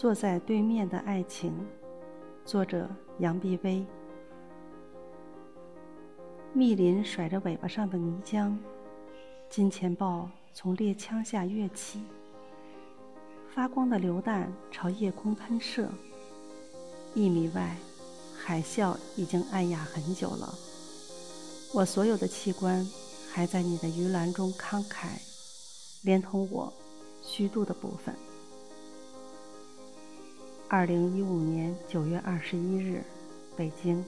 坐在对面的爱情，作者杨碧薇。密林甩着尾巴上的泥浆，金钱豹从猎枪下跃起，发光的榴弹朝夜空喷射。一米外，海啸已经暗哑很久了。我所有的器官还在你的鱼篮中慷慨，连同我虚度的部分。二零一五年九月二十一日，北京。